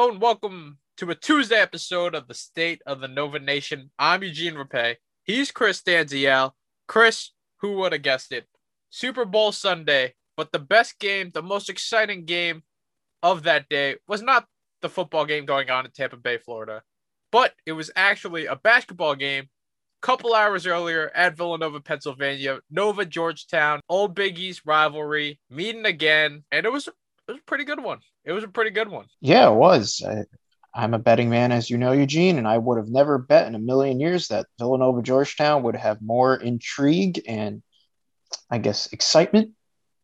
Hello and welcome to a Tuesday episode of the State of the Nova Nation. I'm Eugene Rapay. He's Chris Danziel. Chris, who would have guessed it? Super Bowl Sunday, but the best game, the most exciting game of that day was not the football game going on in Tampa Bay, Florida, but it was actually a basketball game couple hours earlier at Villanova, Pennsylvania. Nova Georgetown, old Big East rivalry, meeting again, and it was it was a pretty good one. It was a pretty good one. Yeah, it was. I, I'm a betting man, as you know, Eugene, and I would have never bet in a million years that Villanova Georgetown would have more intrigue and, I guess, excitement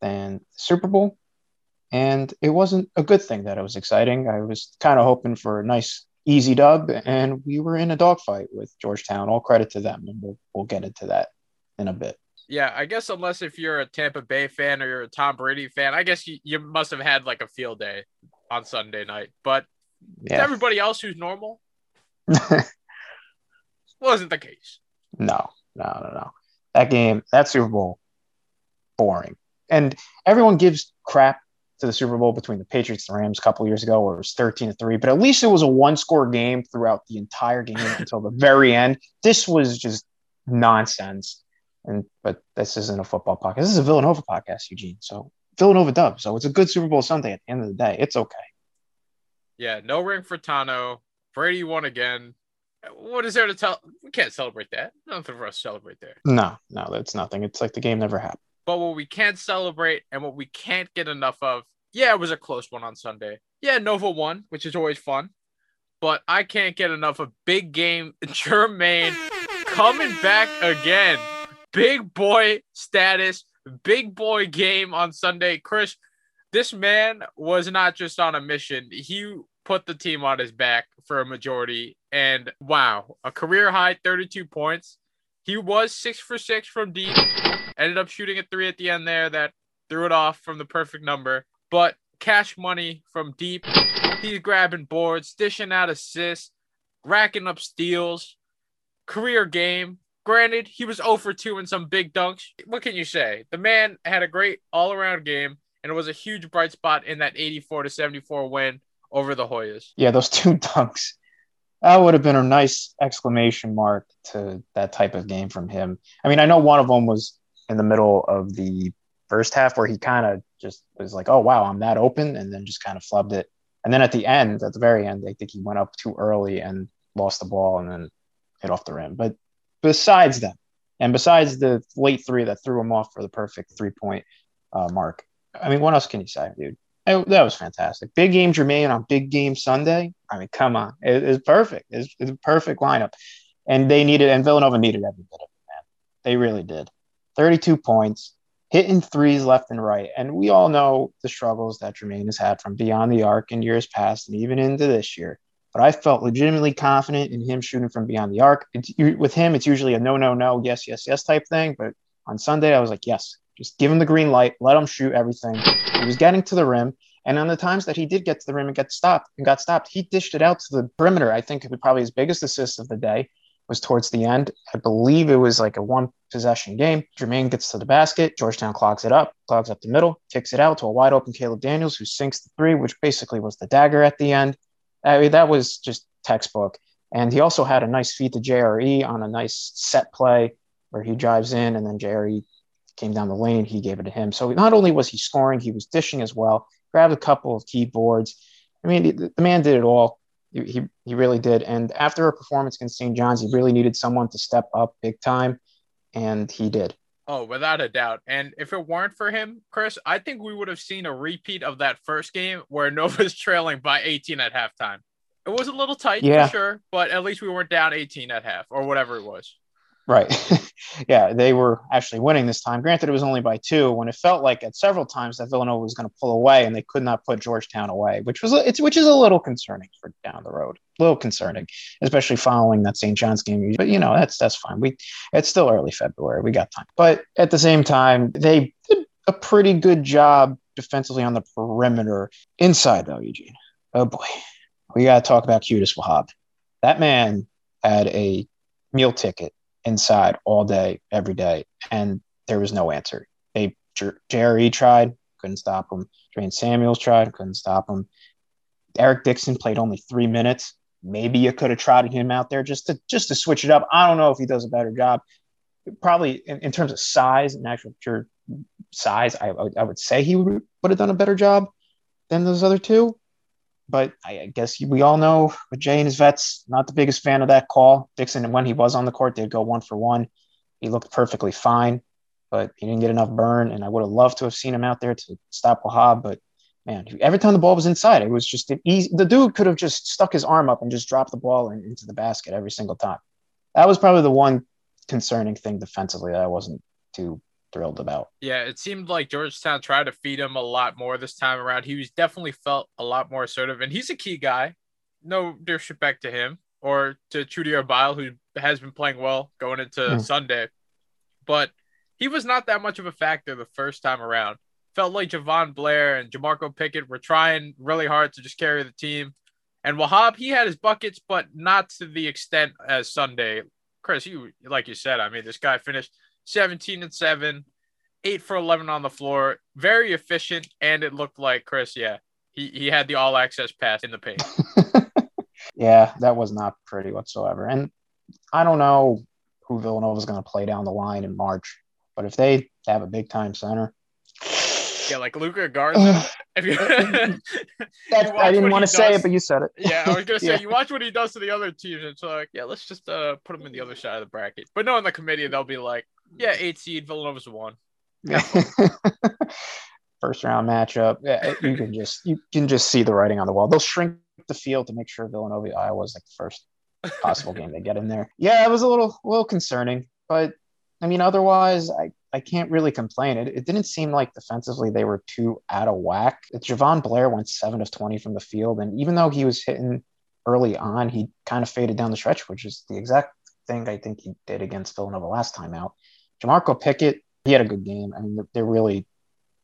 than Super Bowl. And it wasn't a good thing that it was exciting. I was kind of hoping for a nice, easy dub, and we were in a dogfight with Georgetown. All credit to them, and we'll, we'll get into that in a bit yeah, I guess unless if you're a Tampa Bay fan or you're a Tom Brady fan, I guess you, you must have had like a field day on Sunday night. But yeah. everybody else who's normal wasn't the case. No, no, no, no. That game, that Super Bowl, boring. And everyone gives crap to the Super Bowl between the Patriots and the Rams a couple years ago, where it was 13 to 3, but at least it was a one score game throughout the entire game until the very end. This was just nonsense. And but this isn't a football podcast. This is a Villanova podcast, Eugene. So Villanova dub. So it's a good Super Bowl Sunday at the end of the day. It's okay. Yeah, no ring for Tano. Brady won again. What is there to tell? We can't celebrate that. Nothing for us to celebrate there. No, no, that's nothing. It's like the game never happened. But what we can't celebrate and what we can't get enough of, yeah, it was a close one on Sunday. Yeah, Nova won, which is always fun. But I can't get enough of big game Jermaine coming back again big boy status, big boy game on Sunday. Chris, this man was not just on a mission. He put the team on his back for a majority. And wow, a career high 32 points. He was six for six from deep, ended up shooting a three at the end there that threw it off from the perfect number. But cash money from deep. He's grabbing boards, dishing out assists, racking up steals. Career game, Granted, he was 0 for 2 in some big dunks. What can you say? The man had a great all around game, and it was a huge bright spot in that 84 to 74 win over the Hoyas. Yeah, those two dunks. That would have been a nice exclamation mark to that type of game from him. I mean, I know one of them was in the middle of the first half where he kind of just was like, oh, wow, I'm that open, and then just kind of flubbed it. And then at the end, at the very end, I think he went up too early and lost the ball and then hit off the rim. But besides them, and besides the late three that threw him off for the perfect three point uh, mark, I mean, what else can you say, dude? It, that was fantastic. Big game Jermaine on big game Sunday. I mean, come on, it, it's perfect. It's, it's a perfect lineup, and they needed, and Villanova needed every bit of it, man. They really did. Thirty-two points, hitting threes left and right, and we all know the struggles that Jermaine has had from beyond the arc in years past, and even into this year but I felt legitimately confident in him shooting from beyond the arc. It's, with him, it's usually a no, no, no, yes, yes, yes type thing. But on Sunday, I was like, yes, just give him the green light, let him shoot everything. He was getting to the rim. And on the times that he did get to the rim and get stopped and got stopped, he dished it out to the perimeter. I think probably his biggest assist of the day was towards the end. I believe it was like a one possession game. Jermaine gets to the basket. Georgetown clogs it up, clogs up the middle, kicks it out to a wide open Caleb Daniels, who sinks the three, which basically was the dagger at the end. I mean, that was just textbook. And he also had a nice feed to JRE on a nice set play. where he drives in and then Jerry came down the lane. He gave it to him. So not only was he scoring, he was dishing as well. Grabbed a couple of keyboards. I mean, the, man did it all. He, he really did. And after a performance against St. John's, he really needed someone to step up big time, and he did. Oh, without a doubt. And if it weren't for him, Chris, I think we would have seen a repeat of that first game where Nova's trailing by 18 at halftime. It was a little tight Yeah. for sure, but at least we weren't down 18 at half or whatever it was. Right. yeah, they were actually winning this time. Granted, it was only by two when it felt like at several times that Villanova was going to pull away and they could not put Georgetown away, which was it's which is a little concerning for down the road. A little concerning, especially following that St. John's game. But you know, that's that's fine. We it's still early February. We got time. But at the same time, they did a pretty good job defensively on the perimeter. Inside though, Eugene. Oh boy. We got to talk about Qudus Wahab. That man had a meal ticket inside all day, every day, and there was no answer. They Jer- Jerry tried, couldn't stop him. Drain Samuels tried, couldn't stop him. Eric Dixon played only three minutes. Maybe you could have trotted him out there just to just to switch it up. I don't know if he does a better job. Probably in, in terms of size and actual pure size, I, I would- say he would have done a better job than those other two. But I, guess we all know with Jay and his vets, not the biggest fan of that call. Dixon, when he was on the court, they'd go one for one. He looked perfectly fine, but he didn't get enough burn. And I would have loved to have seen him out there to stop Wahab. But man, every time the ball was inside, it was just easy. The dude could have just stuck his arm up and just dropped the ball in, into the basket every single time. That was probably the one concerning thing defensively that I wasn't too thrilled about. Yeah, it seemed like Georgetown tried to feed him a lot more this time around. He was definitely felt a lot more assertive, and he's a key guy. No disrespect to him or to Chudier Bile, who has been playing well going into Hmm. Sunday, but he was not that much of a factor the first time around. Felt like Jahvon Blair and Jamorko Pickett were trying really hard to just carry the team. And Wahab, he had his buckets, but not to the extent as Sunday. Chris, you like you said, I mean, this guy finished 17 and 7, 8 for 11 on the floor, very efficient, and it looked like Chris, yeah, he, he had the all access pass in the paint. yeah, that was not pretty whatsoever. And I don't know who Villanova is going to play down the line in March, but if they have a big time center, Yeah, like Luka Garza. If you, That- I didn't want to say it, but you said it. Yeah, I was gonna say Yeah. you watch what he does to the other teams. It's like, yeah, let's just uh put him in the other side of the bracket. But no, in the committee they'll be like, yeah, eight seed Villanova's one. Yeah. First round matchup. Yeah, you can just you can just see the writing on the wall. They'll shrink the field to make sure Villanova Iowa is like the first possible game they get in there. Yeah, it was a little little concerning, but I mean, otherwise, I I can't really complain. It, it didn't seem like defensively they were too out of whack. Jahvon Blair went seven of twenty from the field, and even though he was hitting early on, he kind of faded down the stretch, which is the exact thing I think he did against Villanova last time out. Jamorko Pickett, he had a good game. I mean, they're really,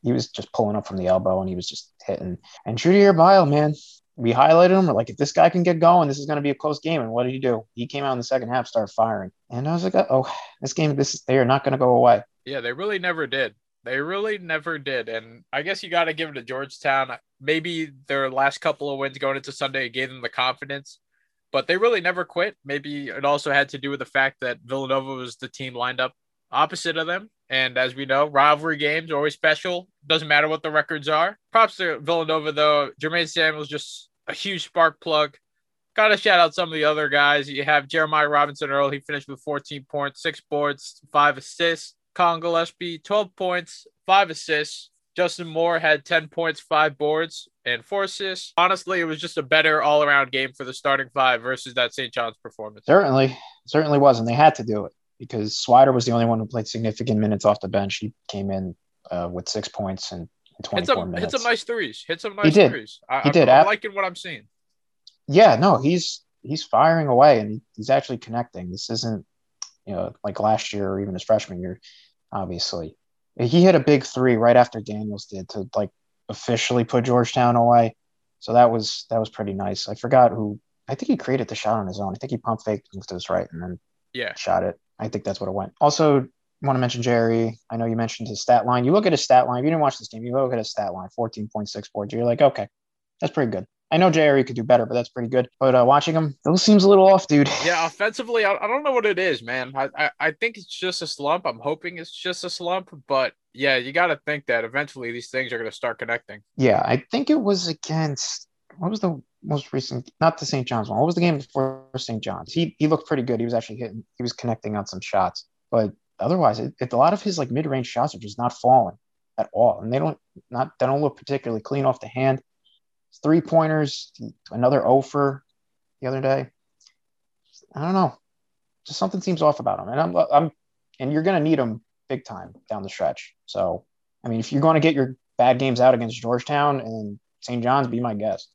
he was just pulling up from the elbow and he was just hitting. And Chudier Bile, man, we highlighted him. We're like, if this guy can get going, this is going to be a close game. And what did he do? He came out in the second half, started firing. And I was like, oh, this game, this they are not going to go away. Yeah, they really never did. They really never did. And I guess you got to give it to Georgetown. Maybe their last couple of wins going into Sunday gave them the confidence, but they really never quit. Maybe it also had to do with the fact that Villanova was the team lined up opposite of them. And as we know, rivalry games are always special. Doesn't matter what the records are. Props to Villanova, though. Jermaine Samuels just a huge spark plug. Got to shout out some of the other guys. You have Jeremiah Robinson Earl. He finished with 14 points, six boards, five assists. Collin Gillespie, 12 points, five assists. Justin Moore had 10 points, five boards, and four assists. Honestly, it was just a better all around game for the starting five versus that St. John's performance. Certainly, certainly was. And they had to do it because Swider was the only one who played significant minutes off the bench. He came in uh, with six points and Hit 24 some, hit some nice threes. Hit some nice did. threes. I, He I'm- did. I'm liking what I'm seeing. yeah, no, he's he's firing away and he's actually connecting. This isn't you know like last year or even his freshman year, obviously. He hit a big three right after Daniels did to like officially put Georgetown away. So that was that was pretty nice. I forgot who I think he created the shot on his own. I think he pump faked moved to his right and then Yeah. shot it. I think that's what it went. Also, want to mention Jerry. I know you mentioned his stat line. You look at his stat line. If you didn't watch this game, you look at his stat line, 14.6 boards. You're like, okay, that's pretty good. I know JRE could do better, but that's pretty good. But uh, watching him, it seems a little off, dude. Yeah, offensively, I, I don't know what it is, man. I, I, I think it's just a slump. I'm hoping it's just a slump, but yeah, you got to think that eventually these things are going to start connecting. Yeah, I think it was against what was the most recent? Not the St. John's one. What was the game before St. John's? He he looked pretty good. He was actually hitting. He was connecting on some shots, but otherwise, it, it, a lot of his like mid range shots are just not falling at all, and they don't not they don't look particularly clean off the hand. Three pointers, another offer the other day. I don't know, just something seems off about him, and I'm I'm and you're gonna need him big time down the stretch. So, I mean, if you're going to get your bad games out against Georgetown and St. John's, be my guest.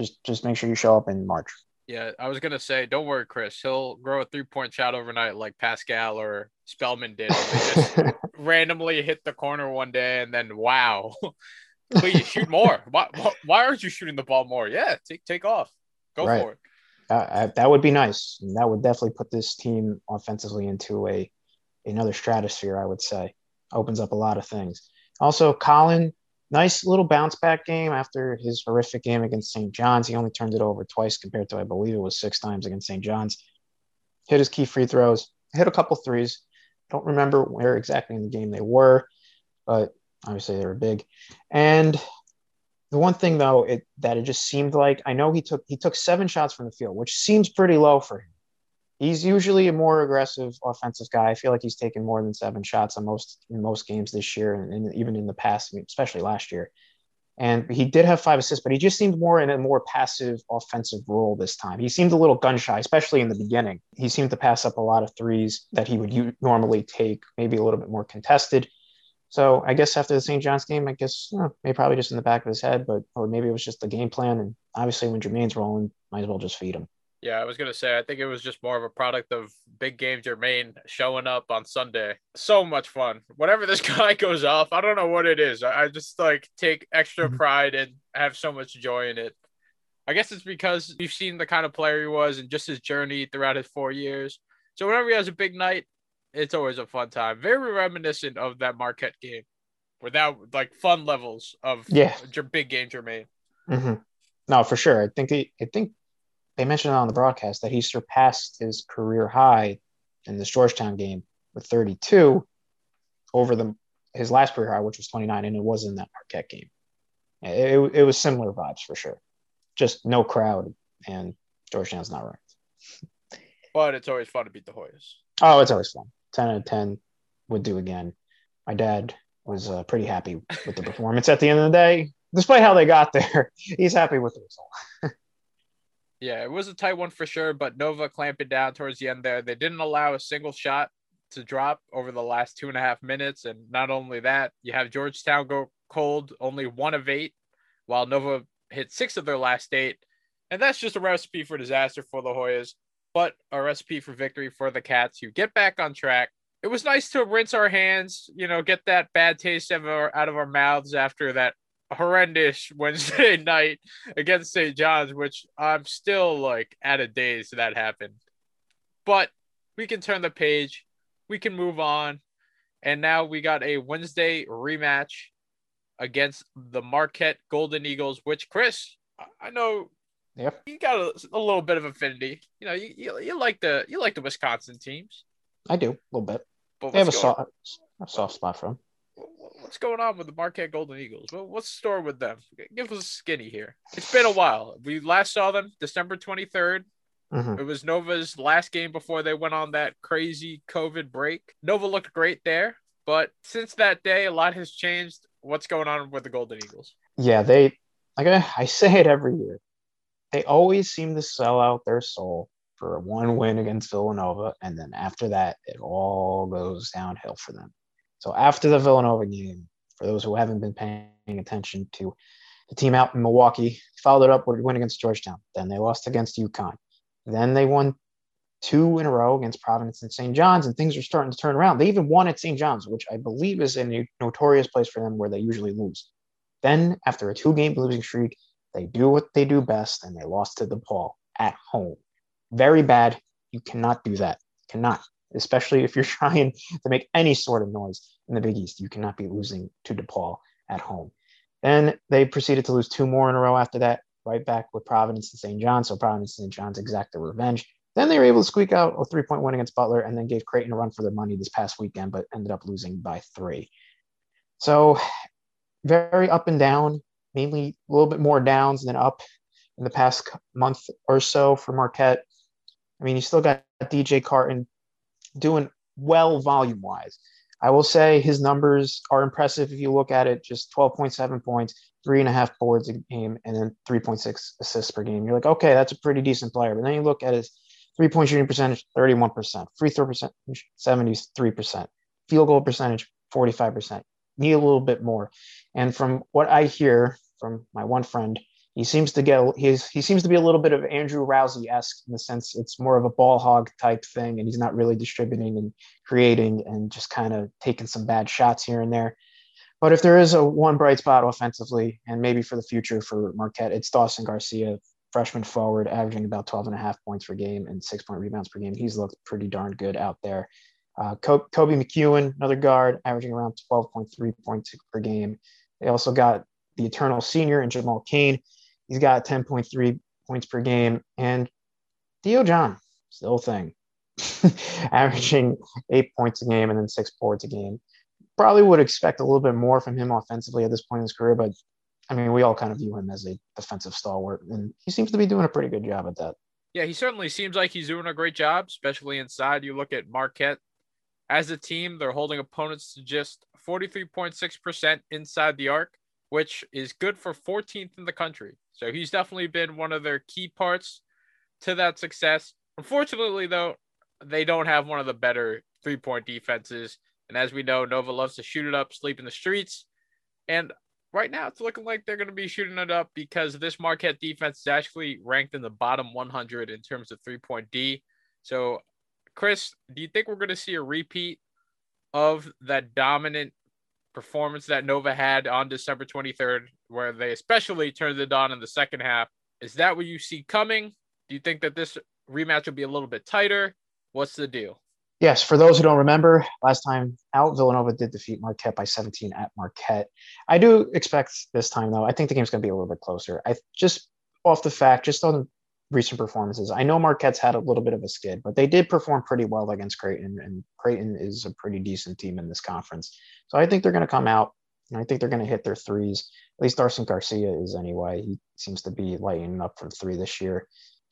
Just just make sure you show up in March. Yeah, I was gonna say, don't worry, Chris. He'll grow a three point shot overnight like Paschall or Spellman did. just randomly hit the corner one day, and then wow, please shoot more. Why, why aren't you shooting the ball more? Yeah, take take off, go right. for it. Uh, that would be nice. That would definitely put this team offensively into a another stratosphere. I would say opens up a lot of things. Also, Collin nice little bounce back game after his horrific game against St. John's. He only turned it over twice compared to, I believe it was six times against St. John's. Hit his key free throws, hit a couple threes. Don't remember where exactly in the game they were, but obviously they were big. And the one thing though, it that it just seemed like I know he took he took seven shots from the field, which seems pretty low for him he's usually a more aggressive offensive guy. I feel like he's taken more than seven shots on most in most games this year, and, and even in the past, especially last year. And he did have five assists, but he just seemed more in a more passive offensive role this time. He seemed a little gun shy, especially in the beginning. He seemed to pass up a lot of threes that he would u- normally take, maybe a little bit more contested. So I guess after the St. John's game, I guess you know, maybe probably just in the back of his head, but or maybe it was just the game plan. And obviously, when Jermaine's rolling, might as well just feed him. Yeah, I was gonna say I think it was just more of a product of big game Jermaine showing up on Sunday. So much fun. Whenever this guy goes off, I don't know what it is. I just like take extra mm-hmm. pride and have so much joy in it. I guess it's because we've seen the kind of player he was and just his journey throughout his four years. So whenever he has a big night, it's always a fun time. Very reminiscent of that Marquette game, without like fun levels of yeah big game Jermaine. Mm-hmm. No, for sure. I think he, I think they mentioned on the broadcast that he surpassed his career high in this Georgetown game with 32 over the his last career high, which was 29, and it was in that Marquette game. It, it, it was similar vibes for sure. Just no crowd, and Georgetown's not ranked. But it's always fun to beat the Hoyas. Oh, it's always fun. 10 out of 10 would do again. My dad was uh, pretty happy with the performance at the end of the day. Despite how they got there, he's happy with the result. Yeah, it was a tight one for sure, but Nova clamping down towards the end there. They didn't allow a single shot to drop over the last two and a half minutes. And not only that, you have Georgetown go cold, only one of eight, while Nova hit six of their last eight. And that's just a recipe for disaster for the Hoyas, but a recipe for victory for the Cats who get back on track. It was nice to rinse our hands, you know, get that bad taste of our, out of our mouths after that horrendous Wednesday night against St. John's, which I'm still like at a daze that happened. But we can turn the page, we can move on. And now we got a Wednesday rematch against the Marquette Golden Eagles, which Chris, I know yep. you got a, a little bit of affinity. You know, you, you, you, like the you like the Wisconsin teams. I do a little bit. But they have a soft, a soft spot for them what's going on with the Marquette Golden Eagles? what's the story with them? Give us a skinny here. It's been a while. We last saw them December 23rd. Mm-hmm. It was Nova's last game before they went on that crazy COVID break. Nova looked great there, but since that day, a lot has changed. What's going on with the Golden Eagles? Yeah, they, like I, I say it every year, they always seem to sell out their soul for one win against Villanova, and then after that, it all goes downhill for them. So after the Villanova game, for those who haven't been paying attention to the team out in Milwaukee, followed it up with a win against Georgetown. Then they lost against UConn. Then they won two in a row against Providence and St. John's, and things are starting to turn around. They even won at St. John's, which I believe is a notorious place for them where they usually lose. Then, after a two game losing streak, they do what they do best and they lost to DePaul at home. Very bad. You cannot do that. Cannot especially if you're trying to make any sort of noise in the Big East. You cannot be losing to DePaul at home. Then they proceeded to lose two more in a row after that right back with Providence and St. John. So Providence and St. John's exact their revenge. Then they were able to squeak out a three point win against Butler and then gave Creighton a run for their money this past weekend, but ended up losing by three. So very up and down, mainly a little bit more downs than up in the past month or so for Marquette. I mean, you still got DJ Carton doing well volume wise. I will say his numbers are impressive if you look at it just 12.7 points, three and a half boards a game, and then 3.6 assists per game. You're like, okay, that's a pretty decent player. But then you look at his three point shooting percentage, 31%, free throw percentage, 73%, field goal percentage, 45%. Need a little bit more. And from what I hear from my one friend, he seems to get he's he seems to be a little bit of Andrew Rowsey esque in the sense it's more of a ball hog type thing, and he's not really distributing and creating and just kind of taking some bad shots here and there. But if there is a one bright spot offensively, and maybe for the future for Marquette, it's Dawson Garcia, freshman forward, averaging about 12 and a half points per game and six point rebounds per game. He's looked pretty darn good out there. Uh, Koby McEwen, another guard, averaging around 12.3 points per game. They also got the eternal senior and Jamal Cain. He's got 10.3 points per game. And Theo John, still thing, averaging eight points a game and then six boards a game. Probably would expect a little bit more from him offensively at this point in his career, but I mean, we all kind of view him as a defensive stalwart, and he seems to be doing a pretty good job at that. Yeah, he certainly seems like he's doing a great job, especially inside. You look at Marquette as a team, they're holding opponents to just 43.6% inside the arc, which is good for 14th in the country. So he's definitely been one of their key parts to that success. Unfortunately, though, they don't have one of the better three point defenses. And as we know, Nova loves to shoot it up, sleep in the streets. And right now, it's looking like they're going to be shooting it up because this Marquette defense is actually ranked in the bottom 100 in terms of three point D. So, Chris, do you think we're going to see a repeat of that dominant performance that Nova had on December 23rd, where they especially turned it on in the second half. Is that what you see coming? Do you think that this rematch will be a little bit tighter? What's the deal? Yes, for those who don't remember, last time out, Villanova did defeat Marquette by 17 at Marquette. I do expect this time, though, I think the game's going to be a little bit closer. I just off the fact, just on recent performances. I know Marquette's had a little bit of a skid, but they did perform pretty well against Creighton, and Creighton is a pretty decent team in this conference. So I think they're going to come out, and I think they're going to hit their threes. At least Dawson Garcia is anyway. He seems to be lighting up for three this year,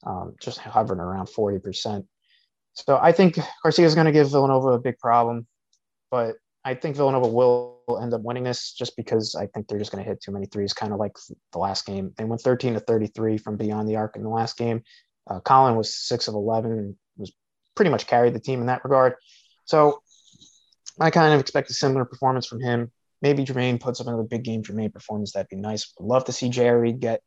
um, just hovering around 40%. So I think Garcia is going to give Villanova a big problem, but I think Villanova will end up winning this just because I think they're just going to hit too many threes, kind of like the last game. They went 13 to 33 from beyond the arc in the last game. Uh, Collin was six of 11 and was pretty much carried the team in that regard. So I kind of expect a similar performance from him. Maybe Jermaine puts up another big game Jermaine performance. That'd be nice. Would love to see Jerry get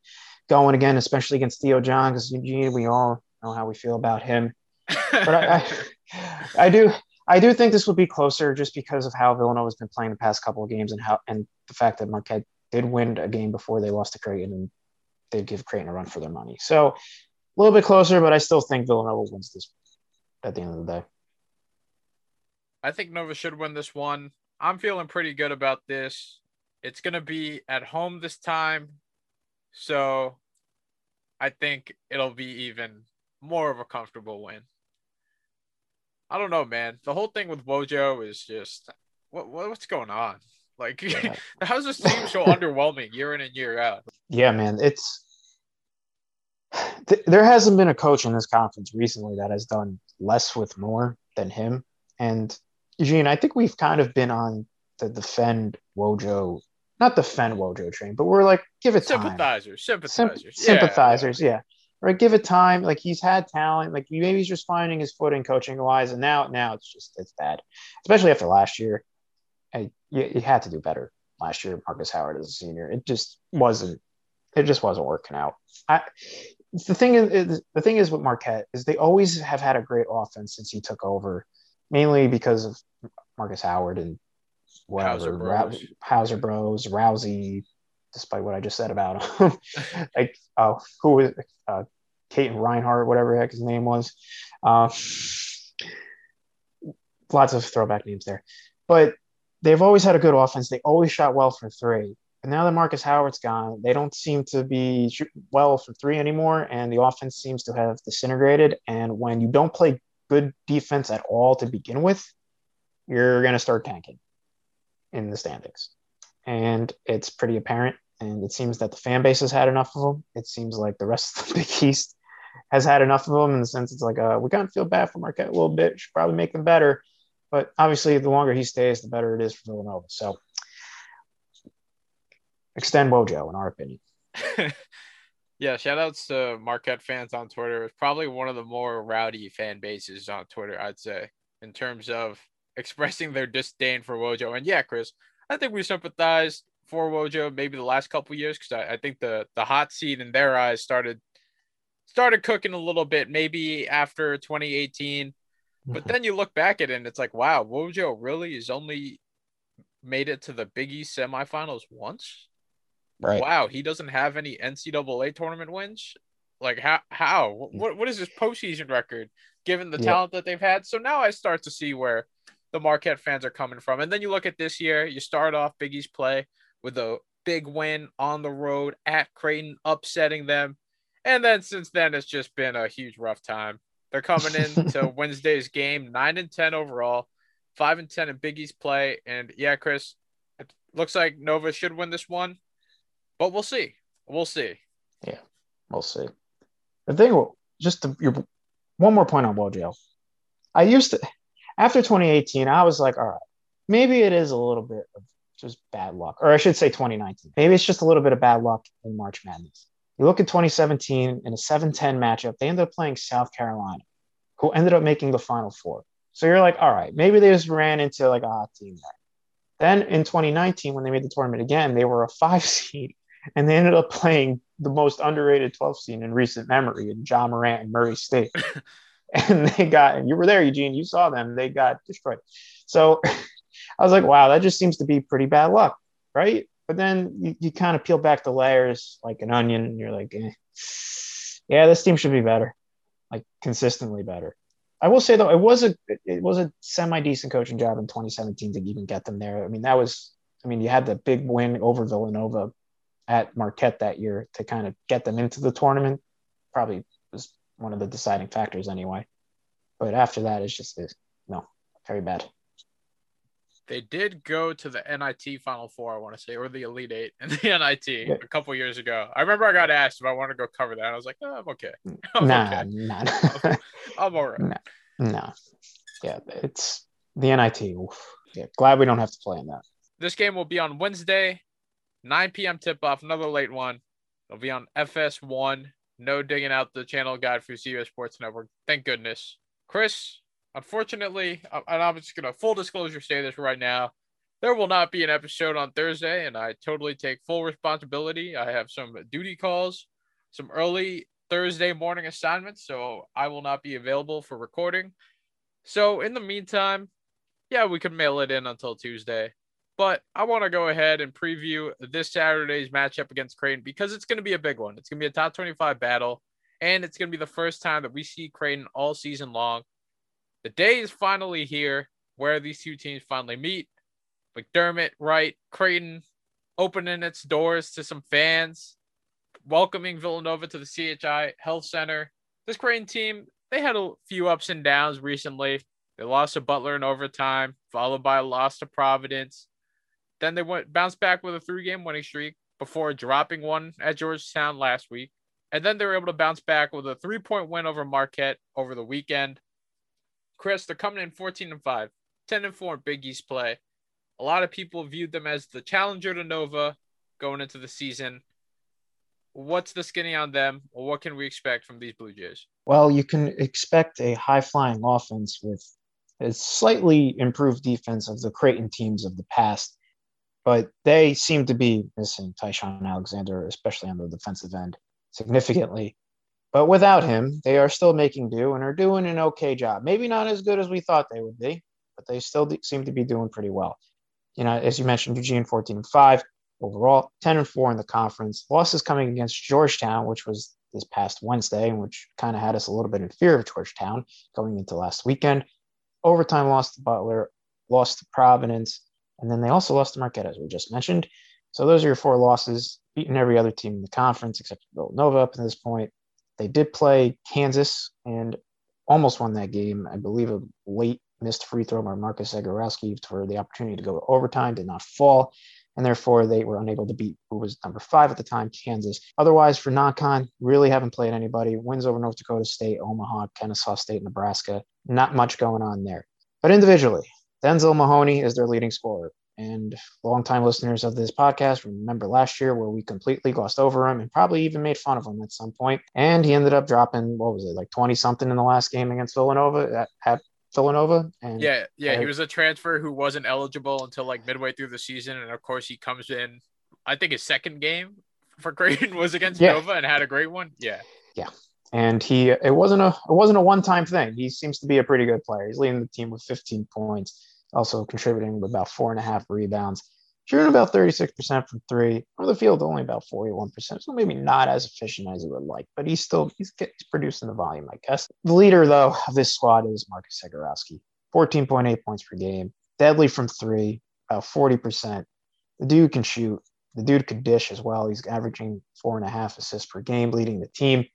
going again, especially against Theo John, because we all know how we feel about him. But I, I, I do I do think this will be closer just because of how Villanova has been playing the past couple of games and how and the fact that Marquette did win a game before they lost to Creighton and they'd give Creighton a run for their money. So a little bit closer, but I still think Villanova wins this at the end of the day. I think Nova should win this one. I'm feeling pretty good about this. It's going to be at home this time. So I think it'll be even more of a comfortable win. I don't know, man. The whole thing with Wojo is just what, what what's going on? Like, yeah. how's this team so underwhelming year in and year out? Yeah, man. It's th- there hasn't been a coach in this conference recently that has done less with more than him. And Eugene, I think we've kind of been on the defend Wojo, not defend Wojo train, but we're like, give it time. Sympathizers, sympathizers, Symp- yeah, sympathizers, yeah. Right? Give it time. Like he's had talent. Like maybe he's just finding his footing coaching wise, and now now it's just it's bad, especially after last year. I, you, you had to do better last year. Marcus Howard as a senior, it just wasn't. It just wasn't working out. I, the thing is, the thing is with Marquette is they always have had a great offense since he took over, mainly because of Marcus Howard and whatever Hauser Bros, Hauser Bros Rowsey, despite what I just said about him. like, uh, who was uh, Katin Reinhardt, whatever heck his name was. Uh, lots of throwback names there, but they've always had a good offense. They always shot well for three, And now that Marcus Howard's gone, they don't seem to be well for three anymore, and the offense seems to have disintegrated. And when you don't play good defense at all to begin with, you're going to start tanking in the standings. And it's pretty apparent. And it seems that the fan base has had enough of them. It seems like the rest of the Big East has had enough of them in the sense it's like, uh, we kind of feel bad for Marquette a little bit. Should probably make them better. But obviously, the longer he stays, the better it is for Villanova. So extend Wojo, in our opinion. yeah, shout outs to Marquette fans on Twitter. It's probably one of the more rowdy fan bases on Twitter, I'd say, in terms of expressing their disdain for Wojo. And yeah, Chris, I think we sympathize for Wojo maybe the last couple years because I, I, think the the hot seat in their eyes started started cooking a little bit maybe after 2018. But mm-hmm. then you look back at it and it's like, wow, Wojo really is only made it to the Big East semifinals once. Right. Wow, he doesn't have any NCAA tournament wins. Like how how what what is his postseason record given the yeah. talent that they've had? So now I start to see where the Marquette fans are coming from. And then you look at this year, you start off Big East play with a big win on the road at Creighton, upsetting them. And then since then, it's just been a huge rough time. They're coming into Wednesday's game, nine and ten overall, five and ten in Big East play. And yeah, Chris, it looks like Nova should win this one. But we'll see. We'll see. Yeah, we'll see. The thing, just to, your one more point on Wojo. I used to after 2018, I was like, all right, maybe it is a little bit of just bad luck, or I should say 2019. Maybe it's just a little bit of bad luck in March Madness. You look at 2017 in a 7-10 matchup, they ended up playing South Carolina, who ended up making the Final Four. So you're like, all right, maybe they just ran into like a hot team there. Then in 2019, when they made the tournament again, they were a five seed and they ended up playing the most underrated 12 seed in recent memory in Ja Morant and Murray State. and they got, and you were there, Eugene, you saw them, they got destroyed. So I was like, wow, that just seems to be pretty bad luck, right? But then you, you kind of peel back the layers like an onion and you're like, eh, yeah, this team should be better, like consistently better. I will say though, it was a it was a semi decent coaching job in 2017 to even get them there. I mean, that was I mean, you had the big win over Villanova at Marquette that year to kind of get them into the tournament. Probably was one of the deciding factors anyway. But after that, it's just it's, no, very bad. They did go to the NIT Final Four, I want to say, or the Elite Eight and the NIT yeah. a couple years ago. I remember I got asked if I wanted to go cover that. I was like, oh, I'm okay. I'm nah, okay. nah. I'm, I'm all right. Nah, nah. Yeah, it's the NIT. Oof. Yeah, glad we don't have to play in that. This game will be on Wednesday, 9 p.m. tip off, another late one. It'll be on FS1. No digging out the channel guide for CBS Sports Network. Thank goodness. Chris, unfortunately, and I'm just going to full disclosure say this right now. There will not be an episode on Thursday, and I totally take full responsibility. I have some duty calls, some early Thursday morning assignments, so I will not be available for recording. So, in the meantime, yeah, we could mail it in until Tuesday. But I want to go ahead and preview this Saturday's matchup against Creighton because it's going to be a big one. It's going to be a top 25 battle, and it's going to be the first time that we see Creighton all season long. The day is finally here where these two teams finally meet. McDermott, Wright, Creighton opening its doors to some fans, welcoming Villanova to the CHI Health Center. This Creighton team, they had a few ups and downs recently. They lost to Butler in overtime, followed by a loss to Providence. Then they went bounced back with a three game winning streak before dropping one at Georgetown last week. And then they were able to bounce back with a three point win over Marquette over the weekend. Chris, they're coming in 14 and 5, 10 and 4 in Big East play. A lot of people viewed them as the challenger to Nova going into the season. What's the skinny on them, or what can we expect from these Blue Jays? Well, you can expect a high flying offense with a slightly improved defense of the Creighton teams of the past but they seem to be missing Ty-Shon Alexander, especially on the defensive end, significantly. But without him, they are still making do and are doing an okay job. Maybe not as good as we thought they would be, but they still seem to be doing pretty well. You know, as you mentioned, Eugene 14 and 5 overall, 10 and 4 in the conference. Losses coming against Georgetown, which was this past Wednesday, and which kind of had us a little bit in fear of Georgetown going into last weekend. Overtime loss to Butler, lost to Providence, and then they also lost to Marquette, as we just mentioned. So those are your four losses, beating every other team in the conference except Villanova up to this point. They did play Kansas and almost won that game. I believe a late missed free throw by Marcus Zegarowski for the opportunity to go to overtime did not fall and therefore they were unable to beat who was number five at the time, Kansas. Otherwise, for non-con, really haven't played anybody. Wins over North Dakota State, Omaha, Kennesaw State, Nebraska. Not much going on there. But individually, Denzel Mahoney is their leading scorer. And longtime listeners of this podcast remember last year where we completely glossed over him and probably even made fun of him at some point. And he ended up dropping, what was it, like 20 something in the last game against Villanova at, at Villanova. And yeah, yeah, he was a transfer who wasn't eligible until like midway through the season, and of course he comes in. I think his second game for Creighton was against yeah. Nova and had a great one. Yeah, yeah, and he it wasn't a it wasn't a one time thing. He seems to be a pretty good player. He's leading the team with 15 points, also contributing with about four and a half rebounds shooting about 36% from three, on the field only about 41%. So maybe not as efficient as he would like, but he's still he's, he's producing the volume, I guess. The leader though of this squad is Marcus Zegarowski, 14.8 points per game, deadly from three, about 40%. The dude can shoot. The dude could dish as well. He's averaging four and a half assists per game, leading the team.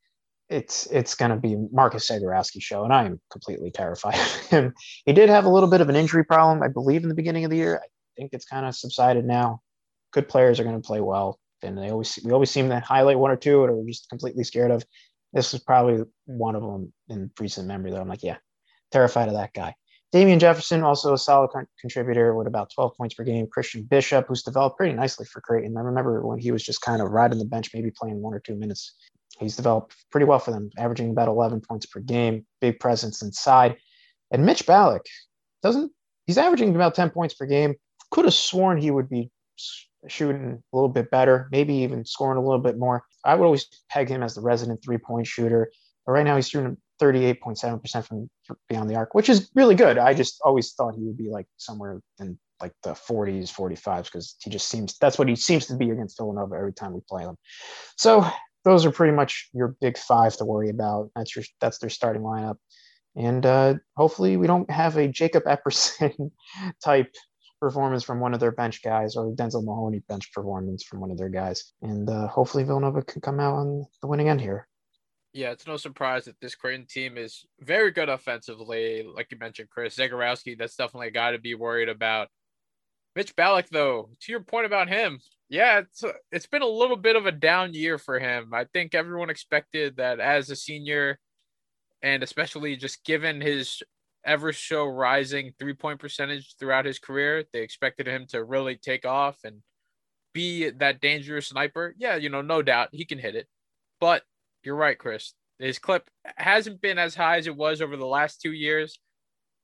It's it's going to be Marcus Zegarowski show, and I am completely terrified of him. He did have a little bit of an injury problem, I believe, in the beginning of the year. I think it's kind of subsided now. Good players are going to play well, and they always we always seem to highlight one or two that we're just completely scared of. This is probably one of them in recent memory that I'm like, yeah, terrified of that guy. Damien Jefferson, also a solid con- contributor with about 12 points per game. Christian Bishop, who's developed pretty nicely for Creighton. I remember when he was just kind of riding the bench, maybe playing one or two minutes. He's developed pretty well for them, averaging about 11 points per game, big presence inside. And Mitch Ballock doesn't, he's averaging about 10 points per game, could have sworn he would be shooting a little bit better, maybe even scoring a little bit more. I would always peg him as the resident three point shooter. But right now he's shooting 38.7% from beyond the arc, which is really good. I just always thought he would be like somewhere in like the 40s, 45s, because he just seems that's what he seems to be against Villanova every time we play them. So those are pretty much your big five to worry about. That's your that's their starting lineup. And uh, hopefully we don't have a Jacob Epperson type performance from one of their bench guys or Denzel Mahoney bench performance from one of their guys. And uh, hopefully Villanova can come out on the winning end here. Yeah, it's no surprise that this Creighton team is very good offensively. Like you mentioned, Chris Zegarowski, that's definitely a guy to be worried about. Mitch Ballock, though, to your point about him, yeah, it's it's been a little bit of a down year for him. I think everyone expected that as a senior, and especially just given his ever so rising three point percentage throughout his career. They expected him to really take off and be that dangerous sniper. Yeah, you know, no doubt he can hit it. But you're right, Chris. His clip hasn't been as high as it was over the last two years.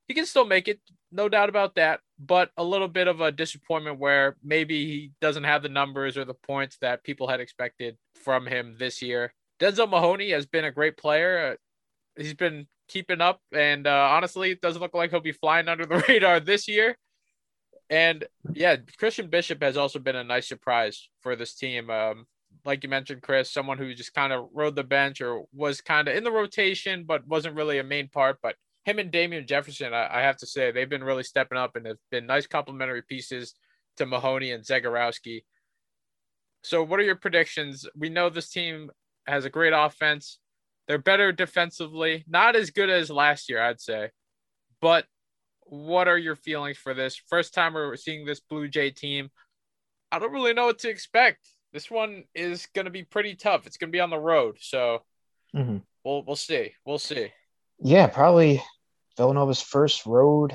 He can still make it, no doubt about that, but a little bit of a disappointment where maybe he doesn't have the numbers or the points that people had expected from him this year. Denzel Mahoney has been a great player. He's been keeping up. And uh, honestly, it doesn't look like he'll be flying under the radar this year. And yeah, Christian Bishop has also been a nice surprise for this team. Um, like you mentioned, Chris, someone who just kind of rode the bench or was kind of in the rotation, but wasn't really a main part. But him and Damien Jefferson, I, I have to say, they've been really stepping up and have been nice complementary pieces to Mahoney and Zegarowski. So, what are your predictions? We know this team has a great offense. They're better defensively, not as good as last year, I'd say. But what are your feelings for this? First time we're seeing this Blue Jay team. I don't really know what to expect. This one is going to be pretty tough. It's going to be on the road, so mm-hmm. we'll we'll see. We'll see. Yeah, probably Villanova's first road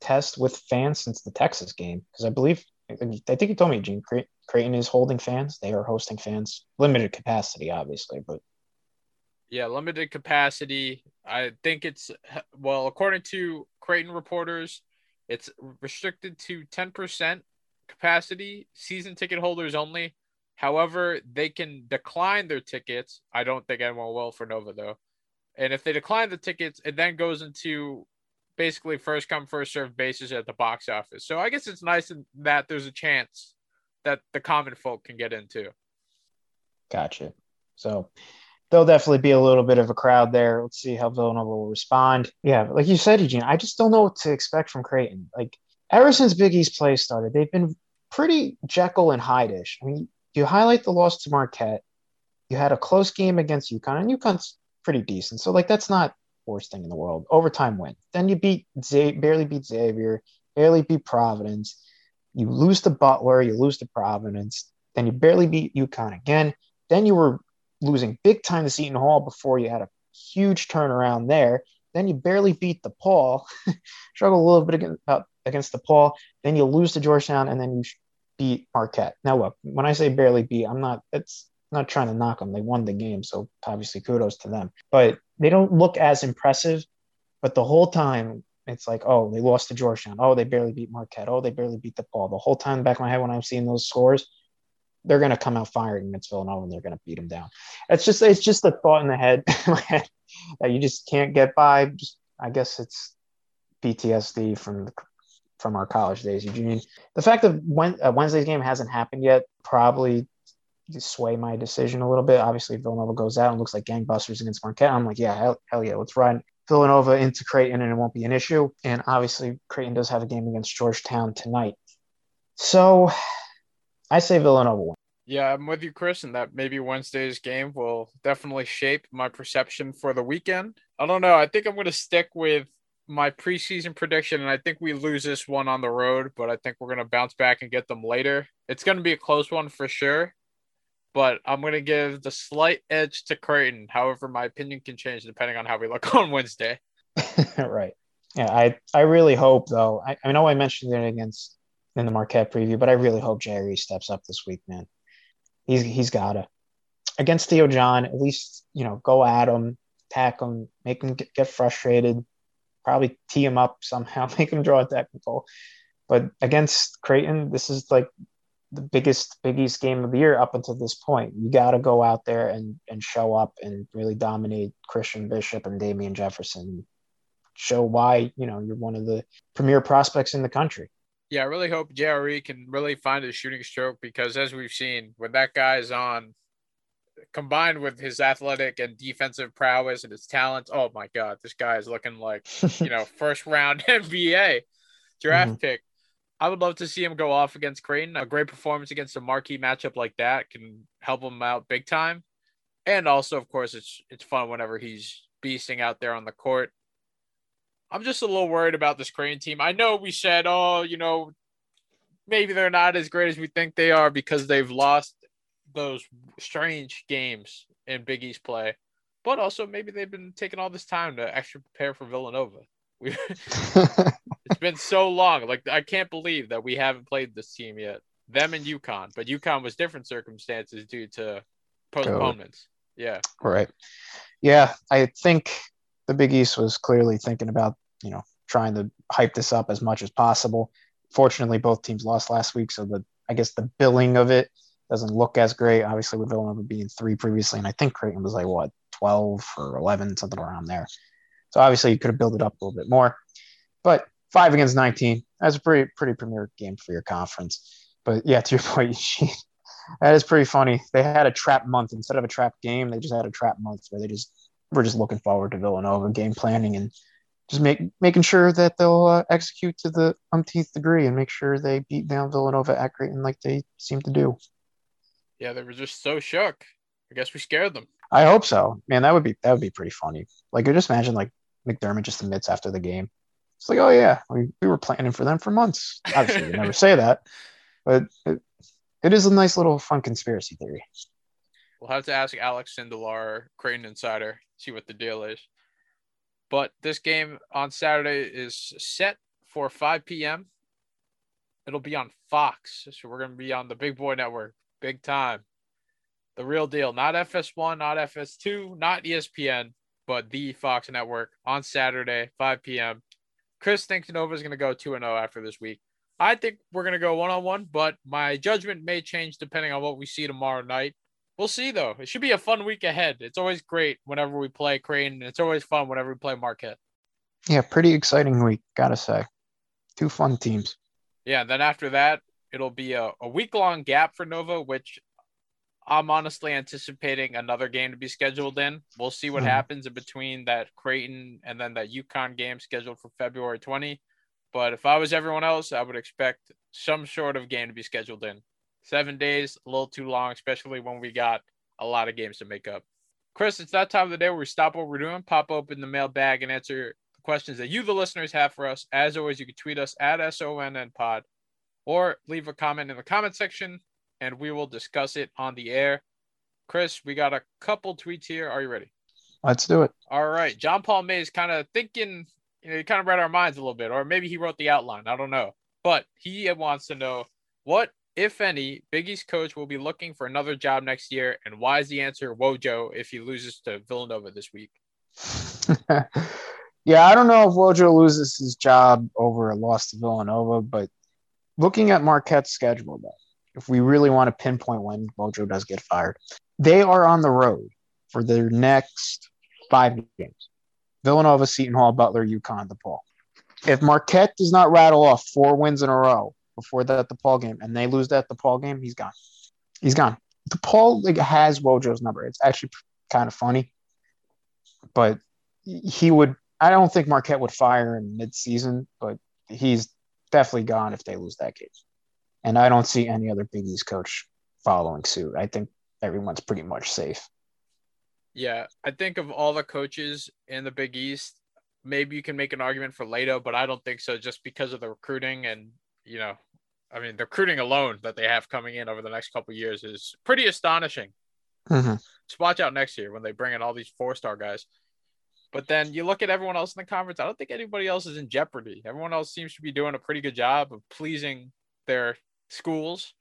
test with fans since the Texas game because I believe I think you told me Gene Creighton is holding fans. They are hosting fans, limited capacity, obviously, but yeah, limited capacity. I think it's well, according to Creighton reporters, it's restricted to 10% capacity, season ticket holders only. However, they can decline their tickets. I don't think anyone will for Nova though. And if they decline the tickets, it then goes into basically first come first serve basis at the box office. So I guess it's nice that there's a chance that the common folk can get into. Gotcha. So there'll definitely be a little bit of a crowd there. Let's see how Villanova will respond. Yeah, like you said, Eugene, I just don't know what to expect from Creighton. Like ever since Big East play started, they've been pretty Jekyll and Hyde-ish. I mean, you highlight the loss to Marquette. You had a close game against UConn, and UConn's pretty decent. So like that's not worst thing in the world. Overtime win. Then you beat barely beat Xavier, barely beat Providence. You lose to Butler, you lose to Providence. Then you barely beat UConn again. Then you were losing big time to Seton Hall before you had a huge turnaround there. Then you barely beat DePaul, struggle a little bit uh, against, against DePaul. Then you lose to Georgetown, and then you beat Marquette. Now, look, when I say barely beat, I'm not. It's not trying to knock them. They won the game, so obviously kudos to them. But they don't look as impressive. But the whole time, it's like, oh, they lost to Georgetown. Oh, they barely beat Marquette. Oh, they barely beat DePaul. The whole time, back in my head, when I'm seeing those scores, they're going to come out firing against Villanova and they're going to beat them down. It's just, it's just the thought in the head, my head that you just can't get by. Just, I guess it's PTSD from the, from our college days, Eugene. The fact that uh, Wednesday's game hasn't happened yet probably sway my decision a little bit. Obviously, Villanova goes out and looks like gangbusters against Marquette. I'm like, yeah, hell, hell yeah, let's run Villanova into Creighton and it won't be an issue. And obviously, Creighton does have a game against Georgetown tonight. So I say Villanova win. Yeah, I'm with you, Chris, and that maybe Wednesday's game will definitely shape my perception for the weekend. I don't know. I think I'm going to stick with my preseason prediction, and I think we lose this one on the road, but I think we're going to bounce back and get them later. It's going to be a close one for sure, but I'm going to give the slight edge to Creighton. However, my opinion can change depending on how we look on Wednesday. right. Yeah, I, I really hope, though. I, I know I mentioned it against in the Marquette preview, but I really hope Jerry steps up this week, man. He's he's gotta against Theo John. At least you know go at him, attack him, make him get, get frustrated, probably tee him up somehow, make him draw a technical. But against Creighton, this is like the biggest biggest game of the year up until this point. You got to go out there and and show up and really dominate Christian Bishop and Damien Jefferson. Show why you know you're one of the premier prospects in the country yeah, I really hope JRE can really find his shooting stroke because as we've seen, when that guy is on, combined with his athletic and defensive prowess and his talent, oh my God, this guy is looking like, you know, first round NBA draft mm-hmm. pick. I would love to see him go off against Creighton. A great performance against a marquee matchup like that can help him out big time. And also, of course, it's it's fun whenever he's beasting out there on the court. I'm just a little worried about this Creighton team. I know we said, oh, you know, maybe they're not as great as we think they are because they've lost those strange games in Big East play, but also maybe they've been taking all this time to actually prepare for Villanova. it's been so long. Like I can't believe that we haven't played this team yet. Them and UConn, but UConn was different circumstances due to postponements. Yeah. Right. Yeah, I think the Big East was clearly thinking about you know trying to hype this up as much as possible. Fortunately, both teams lost last week, so the I guess the billing of it doesn't look as great. Obviously, with Villanova being three previously, and I think Creighton was like what twelve or eleven, something around there. So obviously, you could have built it up a little bit more. But five against nineteen, that's a pretty pretty premier game for your conference. But yeah, to your point, that is pretty funny. They had a trap month instead of a trap game. They just had a trap month where they just we're just looking forward to Villanova game planning and just make making sure that they'll uh, execute to the umpteenth degree and make sure they beat down Villanova at Creighton like they seem to do. Yeah, they were just so shook. I guess we scared them. I hope so. Man, that would be that would be pretty funny. Like, you just imagine like McDermott just admits after the game. It's like, oh yeah, we, we were planning for them for months. Obviously, we never say that, but it, it is a nice little fun conspiracy theory. We'll have to ask Alex Sindelar, Creighton Insider, see what the deal is. But this game on Saturday is set for 5 p.m. It'll be on Fox. So we're going to be on the Big Boy Network, big time. The real deal. Not FS1, not FS2, not ESPN, but the Fox Network on Saturday, 5 p.m. Chris thinks Nova is going to go 2 0 after this week. I think we're going to go one on one, but my judgment may change depending on what we see tomorrow night. We'll see though. It should be a fun week ahead. It's always great whenever we play Creighton. It's always fun whenever we play Marquette. Yeah, pretty exciting week, gotta say. Two fun teams. Yeah, then after that, it'll be a, a week long gap for Nova, which I'm honestly anticipating another game to be scheduled in. We'll see what mm. happens in between that Creighton and then that UConn game scheduled for February 20. But if I was everyone else, I would expect some sort of game to be scheduled in. Seven days, a little too long, especially when we got a lot of games to make up. Chris, it's that time of the day where we stop what we're doing, pop open the mailbag, and answer the questions that you, the listeners, have for us. As always, you can tweet us at SONNPod or leave a comment in the comment section, and we will discuss it on the air. Chris, we got a couple tweets here. Are you ready? Let's do it. All right. John Paul May is kind of thinking, you know, he kind of read our minds a little bit, or maybe he wrote the outline. I don't know. But he wants to know what, if any, Big East coach will be looking for another job next year, and why is the answer Wojo if he loses to Villanova this week? yeah, I don't know if Wojo loses his job over a loss to Villanova, but looking at Marquette's schedule, though, if we really want to pinpoint when Wojo does get fired, they are on the road for their next five games. Villanova, Seton Hall, Butler, UConn, DePaul. If Marquette does not rattle off four wins in a row before that DePaul game and they lose that DePaul game, he's gone. He's gone. DePaul like, has Wojo's number. It's actually kind of funny, but he would. I don't think Marquette would fire in midseason, but he's definitely gone if they lose that game. And I don't see any other Big East coach following suit. I think everyone's pretty much safe. Yeah, I think of all the coaches in the Big East, maybe you can make an argument for Leitao, but I don't think so just because of the recruiting and, you know, I mean, the recruiting alone that they have coming in over the next couple years is pretty astonishing. Mm-hmm. So watch out next year when they bring in all these four star guys. But then you look at everyone else in the conference, I don't think anybody else is in jeopardy. Everyone else seems to be doing a pretty good job of pleasing their schools.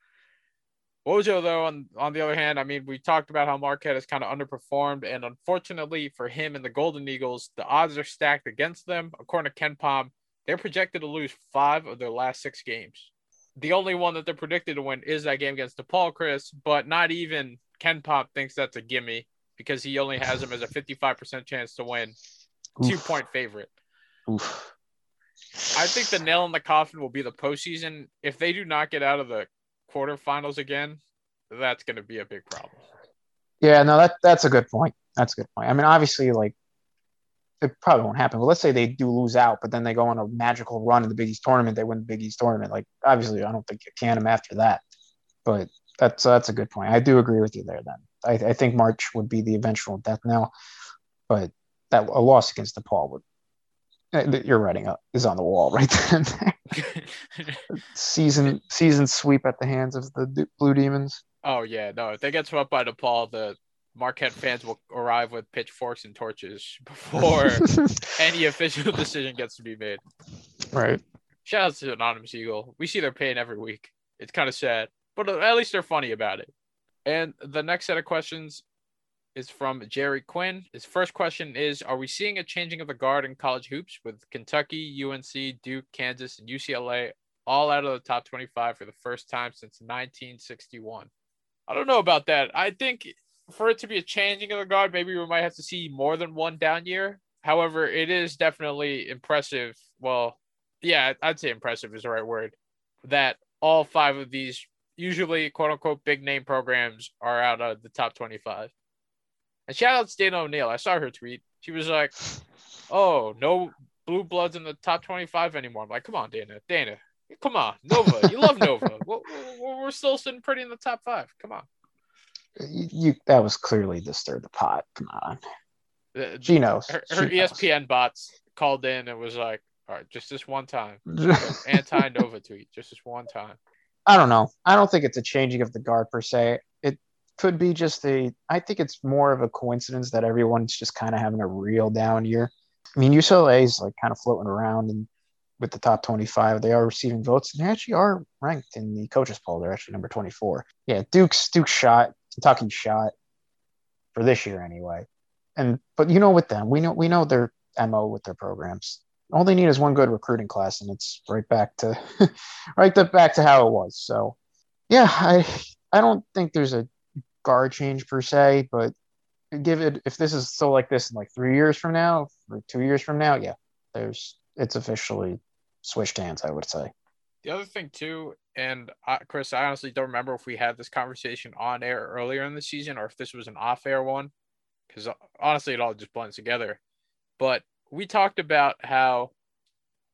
Wojo, though, on, on the other hand, I mean, we talked about how Marquette has kind of underperformed. And unfortunately for him and the Golden Eagles, the odds are stacked against them. According to KenPom, they're projected to lose five of their last six games. The only one that they're predicted to win is that game against DePaul, Chris, but not even KenPom thinks that's a gimme because he only has them as a 55% chance to win, Oof. two point favorite. Oof. I think the nail in the coffin will be the postseason. If they do not get out of the quarterfinals again, that's going to be a big problem. Yeah, no, that that's a good point. That's a good point. I mean, obviously, like it probably won't happen. But let's say they do lose out, but then they go on a magical run in the Big East tournament. They win the Big East tournament. Like obviously, I don't think you can them after that. But that's that's a good point. I do agree with you there. Then I, I think March would be the eventual death knell, but that a loss against the DePaul would uh, your writing up is on the wall right then. season season sweep at the hands of the Blue Demons. Oh yeah, no. If they get swept by DePaul, the Marquette fans will arrive with pitchforks and torches before any official decision gets to be made. Right. Shout out to Anonymous Eagle. We see their pain every week. It's kind of sad, but at least they're funny about it. And the next set of questions is from Jerry Quinn. His first question is Are we seeing a changing of the guard in college hoops with Kentucky, UNC, Duke, Kansas, and UCLA all out of the top 25 for the first time since 1961? I don't know about that. I think for it to be a changing of the guard, maybe we might have to see more than one down year. However, it is definitely impressive. Well, yeah, I'd say impressive is the right word. That all five of these, usually quote unquote big name programs, are out of the top 25. And shout out to Dana O'Neill. I saw her tweet. She was like, "Oh, no blue bloods in the top 25 anymore." I'm like, "Come on, Dana. Dana, come on, Nova. You love Nova. We're still sitting pretty in the top five. Come on." You, you that was clearly to stir the pot. Come on. she knows. Her, her she ESPN knows. bots called in and was like, "All right, just this one time." Anti Nova tweet, just this one time. I don't know. I don't think it's a changing of the guard per se. Could be just a I think it's more of a coincidence that everyone's just kind of having a real down year. I mean, UCLA is like kind of floating around and with the top 25. They are receiving votes and they actually are ranked in the coaches poll. They're actually number 24. Yeah, Duke's Duke's shot, Kentucky shot for this year anyway. And but you know with them, we know we know their MO with their programs. All they need is one good recruiting class and it's right back to right back to how it was. So yeah, I I don't think there's a guard change per se, but give it if this is still like this in like three years from now or two years from now, yeah, there's it's officially switched hands. I would say. The other thing too, and uh, Chris, I honestly don't remember if we had this conversation on air earlier in the season or if this was an off-air one, because honestly, it all just blends together. But we talked about how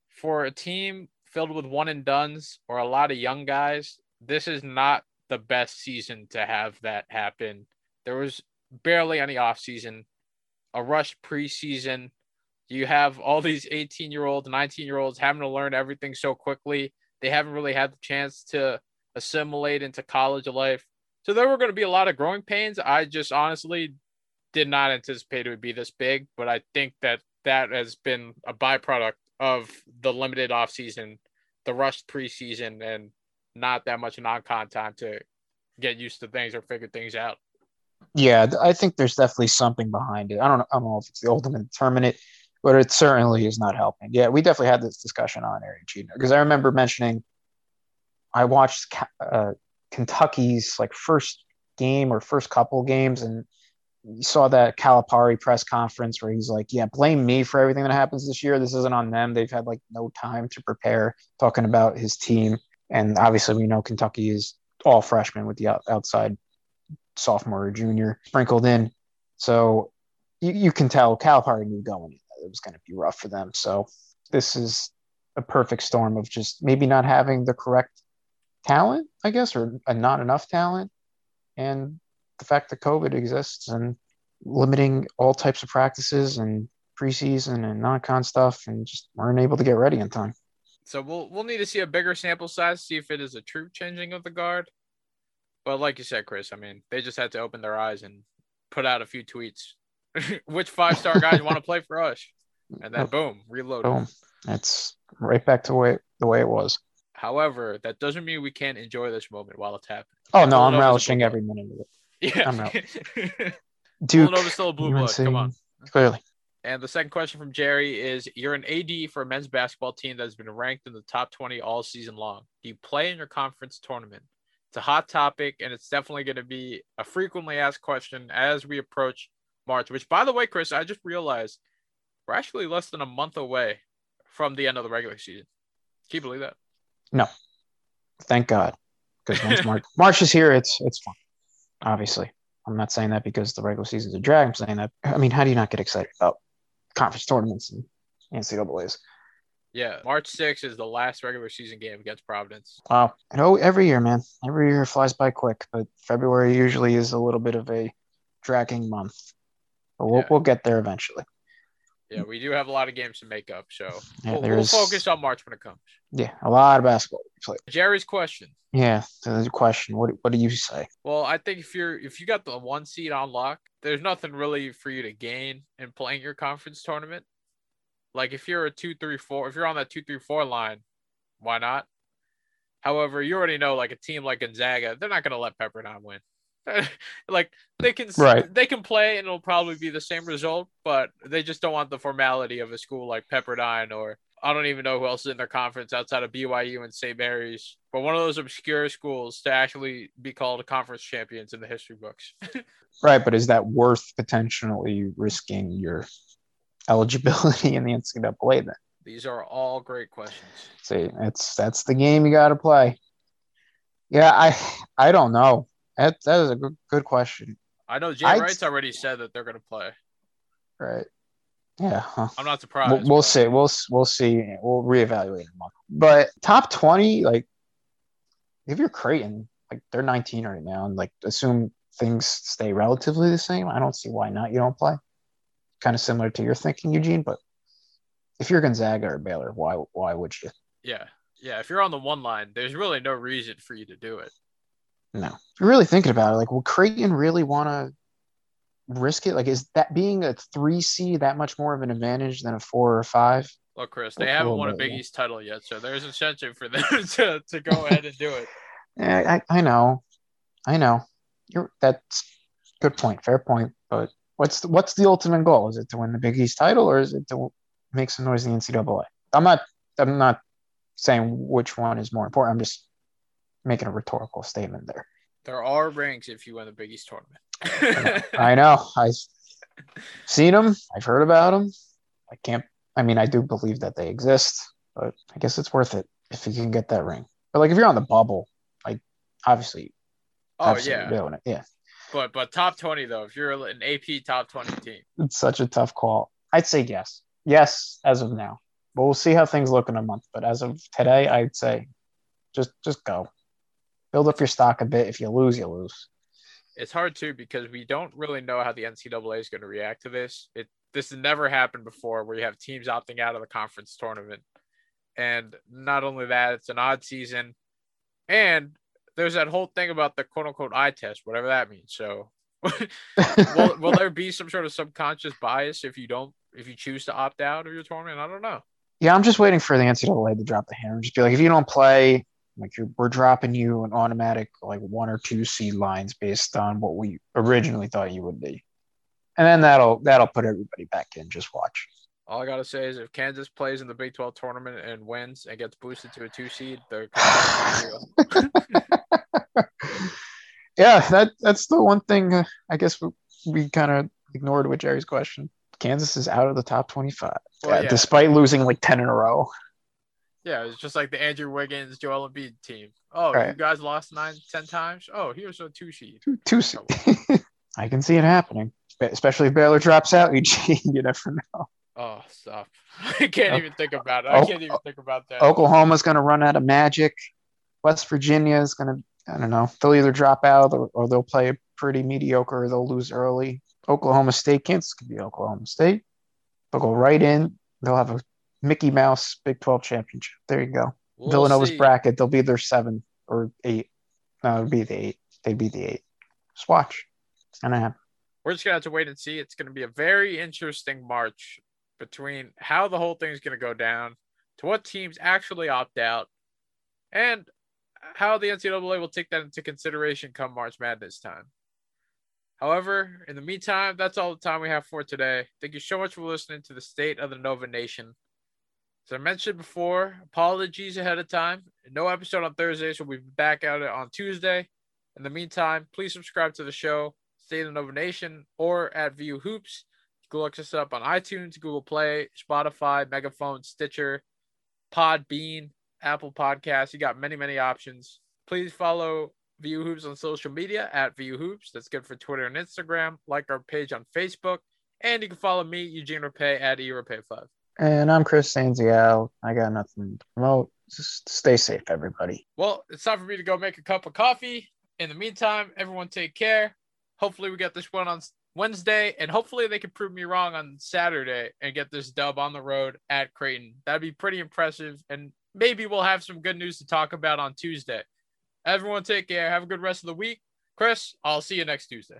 for a team filled with one and dones or a lot of young guys, this is not the best season to have that happen. There was barely any offseason, a rushed preseason. You have all these 18 year olds, 19 year olds having to learn everything so quickly. They haven't really had the chance to assimilate into college life. So there were going to be a lot of growing pains. I just honestly did not anticipate it would be this big, but I think that that has been a byproduct of the limited offseason, the rushed preseason, and not that much non-con time to get used to things or figure things out. Yeah, I think there's definitely something behind it. I don't know, I don't know if it's the ultimate determinant, but it certainly is not helping. Yeah, we definitely had this discussion on Eric Cheater because I remember mentioning I watched uh, Kentucky's like first game or first couple games, and you saw that Calipari press conference where he's like, "Yeah, blame me for everything that happens this year. This isn't on them. They've had like no time to prepare." Talking about his team, and obviously we know Kentucky is all freshmen with the outside sophomore or junior sprinkled in. So you, you can tell Calipari knew going in it was going to be rough for them. So this is a perfect storm of just maybe not having the correct talent, I guess, or not enough talent, and the fact that COVID exists and limiting all types of practices and preseason and non-con stuff, and just weren't able to get ready in time. So we'll we'll need to see a bigger sample size, see if it is a true changing of the guard. But like you said, Chris, I mean, they just had to open their eyes and put out a few tweets. Which five star guys you want to play for us? And then boom, reload. Boom. It's right back to way, the way it was. However, that doesn't mean we can't enjoy this moment while it's happening. Oh no, I'm relishing every minute of it. Yeah. I'm Duke. Villanova's still a blue blood. Come on. Clearly. And the second question from Jerry is You're an AD for a men's basketball team that has been ranked in the top 20 all season long. Do you play in your conference tournament? It's a hot topic, and it's definitely going to be a frequently asked question as we approach March, which, by the way, Chris, I just realized we're actually less than a month away from the end of the regular season. Can you believe that? No, thank God, because once March March is here, it's it's fun. Obviously, I'm not saying that because the regular season's a drag. I'm saying that. I mean, how do you not get excited about conference tournaments and NCAA's? Yeah, March 6th is the last regular season game against Providence. Wow. I know oh, every year, man. Every year flies by quick, but February usually is a little bit of a dragging month. But we'll, yeah. we'll get there eventually. Yeah, we do have a lot of games to make up, so yeah, we'll, we'll, focus on March when it comes. Yeah, a lot of basketball. Jerry's question. Yeah, the question. What what do you say? Well, I think if you're if you got the one seed on lock, there's nothing really for you to gain in playing your conference tournament. Like if you're a two three four, if you're on that two three four line, why not? However, you already know like a team like Gonzaga, they're not going to let Pepperdine win. like they can right. they can play and it'll probably be the same result, but they just don't want the formality of a school like Pepperdine or I don't even know who else is in their conference outside of BYU and St. Mary's, but one of those obscure schools to actually be called a conference champions in the history books. right, but is that worth potentially risking your eligibility in the NCAA then? These are all great questions. See, it's that's the game you got to play. Yeah, I I don't know. That that is a good good question. I know Jay I'd, Wright's already said that they're going to play. Right. Yeah. I'm not surprised. We'll, we'll see. We'll we'll see. We'll reevaluate in a month. But top twenty, like if you're Creighton, like they're 19 right now, and like assume things stay relatively the same. I don't see why not. You don't play. Kind of similar to your thinking, Eugene. But if you're Gonzaga or Baylor, why why would you? Yeah, yeah. If you're on the one line, there's really no reason for you to do it. No. If you're really thinking about it, like, will Creighton really want to risk it? Like, is that being a three C that much more of an advantage than a four or five? Look, Chris, they haven't won a Big East title yet, so there's incentive for them to, to go ahead and do it. Yeah, I, I know, I know. You're that's good point, fair point. But what's the, what's the ultimate goal? Is it to win the Big East title, or is it to make some noise in the NCAA? I'm not I'm not saying which one is more important. I'm just making a rhetorical statement there. There are rings if you win the Big East tournament. I know. I've seen them. I've heard about them. I can't. I mean, I do believe that they exist, but I guess it's worth it if you can get that ring. But like, if you're on the bubble, like obviously, oh yeah, doing it, yeah. But but top twenty though, if you're an AP top twenty team, it's such a tough call. I'd say yes, yes as of now. but we'll see how things look in a month. But as of today, I'd say just just go. Build up your stock a bit. If you lose, you lose. It's hard too because we don't really know how the NCAA is going to react to this. It this has never happened before where you have teams opting out of the conference tournament. And not only that, it's an odd season. And there's that whole thing about the quote unquote eye test, whatever that means. So will, will there be some sort of subconscious bias if you don't if you choose to opt out of your tournament? I don't know. Yeah, I'm just waiting for the NCAA to drop the hammer. Just be like, if you don't play, like we're dropping you an automatic like one or two seed lines based on what we originally thought you would be, and then that'll that'll put everybody back in. Just watch. All I gotta say is if Kansas plays in the Big 12 tournament and wins and gets boosted to a two seed, they're yeah, that that's the one thing uh, I guess we, we kind of ignored with Jerry's question. Kansas is out of the top 25, well, uh, yeah. despite losing like 10 in a row. Yeah, it's just like the Andrew Wiggins, Joel Embiid team. Oh, right. you guys lost nine, ten times. Oh, here's a two seed. Two, two seed. Oh. I can see it happening, especially if Baylor drops out. Eugene, you never know. Oh, stop! I can't oh. even think about it. I oh, can't even think about that. Oklahoma's going to run out of magic. West Virginia is going to, I don't know, they'll either drop out or, or they'll play pretty mediocre or they'll lose early. Oklahoma State, Kansas could be Oklahoma State. They'll go right in. They'll have a Mickey Mouse Big 12 championship. There you go. We'll Villanova's see. bracket, they'll be their seven or eight. No, it'd be the eight. They'd be the eight. Just watch. It's gonna happen. We're just gonna have to wait and see. It's gonna be a very interesting March between how the whole thing's gonna go down, to what teams actually opt out, and how the NCAA will take that into consideration come March Madness time. However, in the meantime, that's all the time we have for today. Thank you so much for listening to the State of the Nova Nation. As I mentioned before, apologies ahead of time. No episode on Thursday, so we'll be back at it on Tuesday. In the meantime, please subscribe to the show, stay in the Nova Nation, or at VU Hoops. You can look us up on iTunes, Google Play, Spotify, Megaphone, Stitcher, Podbean, Apple Podcasts. You got many, many options. Please follow VU Hoops on social media at VU Hoops. That's good for Twitter and Instagram. Like our page on Facebook. And you can follow me, Eugene Rapay, at eRepay5. And I'm Chris Sanziel. I got nothing to promote. Just stay safe, everybody. Well, it's time for me to go make a cup of coffee. In the meantime, everyone take care. Hopefully, we get this one on Wednesday, and hopefully, they can prove me wrong on Saturday and get this dub on the road at Creighton. That'd be pretty impressive. And maybe we'll have some good news to talk about on Tuesday. Everyone take care. Have a good rest of the week. Chris, I'll see you next Tuesday.